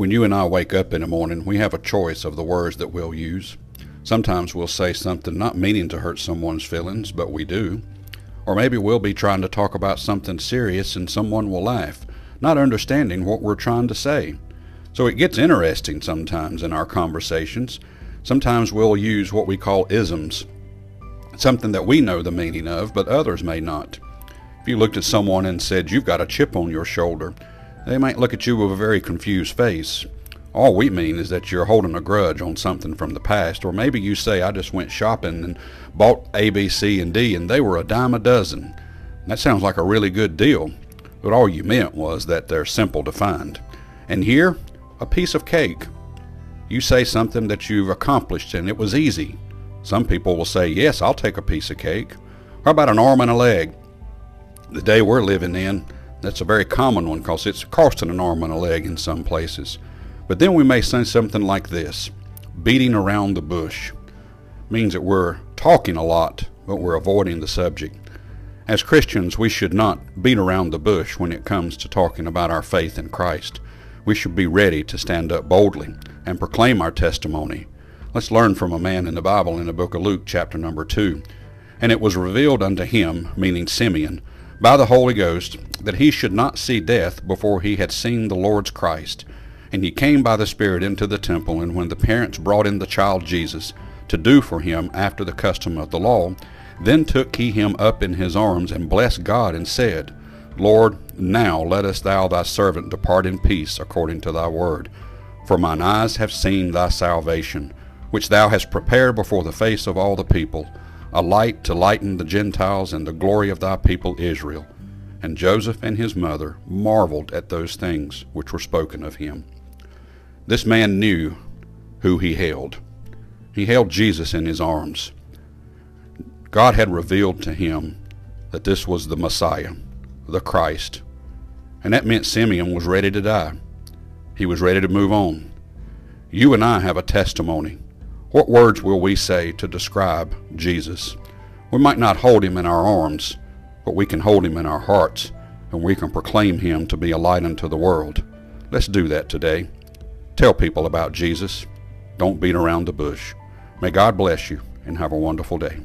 When you and I wake up in the morning, we have a choice of the words that we'll use. Sometimes we'll say something not meaning to hurt someone's feelings, but we do. Or maybe we'll be trying to talk about something serious and someone will laugh, not understanding what we're trying to say. So it gets interesting sometimes in our conversations. Sometimes we'll use what we call isms, something that we know the meaning of, but others may not. If you looked at someone and said, You've got a chip on your shoulder, they might look at you with a very confused face. All we mean is that you're holding a grudge on something from the past, or maybe you say, I just went shopping and bought A, B, C, and D, and they were a dime a dozen. That sounds like a really good deal, but all you meant was that they're simple to find. And here, a piece of cake. You say something that you've accomplished and it was easy. Some people will say, Yes, I'll take a piece of cake. How about an arm and a leg? The day we're living in, that's a very common one because it's costing an arm and a leg in some places. But then we may say something like this beating around the bush means that we're talking a lot, but we're avoiding the subject. As Christians, we should not beat around the bush when it comes to talking about our faith in Christ. We should be ready to stand up boldly and proclaim our testimony. Let's learn from a man in the Bible in the book of Luke, chapter number 2. And it was revealed unto him, meaning Simeon, by the Holy Ghost, that he should not see death before he had seen the Lord's Christ. And he came by the Spirit into the temple, and when the parents brought in the child Jesus to do for him after the custom of the law, then took he him up in his arms, and blessed God, and said, Lord, now lettest thou thy servant depart in peace according to thy word. For mine eyes have seen thy salvation, which thou hast prepared before the face of all the people a light to lighten the Gentiles and the glory of thy people Israel. And Joseph and his mother marveled at those things which were spoken of him. This man knew who he held. He held Jesus in his arms. God had revealed to him that this was the Messiah, the Christ. And that meant Simeon was ready to die. He was ready to move on. You and I have a testimony what words will we say to describe Jesus? We might not hold him in our arms, but we can hold him in our hearts, and we can proclaim him to be a light unto the world. Let's do that today. Tell people about Jesus. Don't beat around the bush. May God bless you and have a wonderful day.